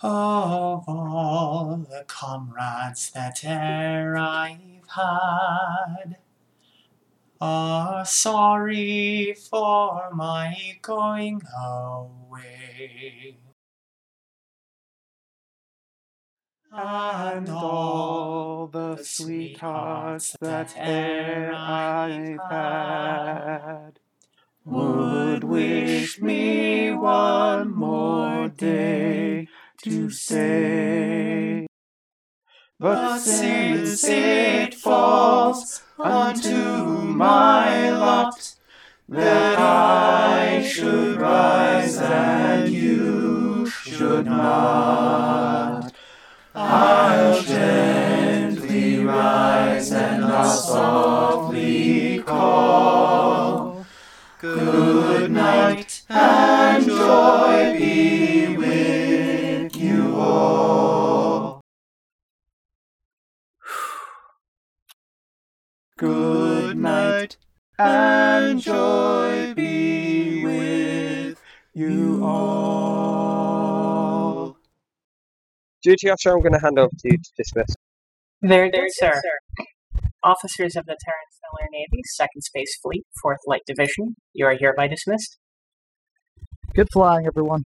of all the comrades that e'er I've had are sorry for my going away. And all the sweethearts that e'er I've had would wish me one to stay. But since it falls unto my lot that I should rise and you should not, I'll gently rise and I'll softly call. Good night and joy be Good night and joy be with you all. Duty officer, I'm going to hand over to you to dismiss. Very good, sir. Officers of the Terrence Miller Navy, 2nd Space Fleet, 4th Light Division, you are hereby dismissed. Good flying, everyone.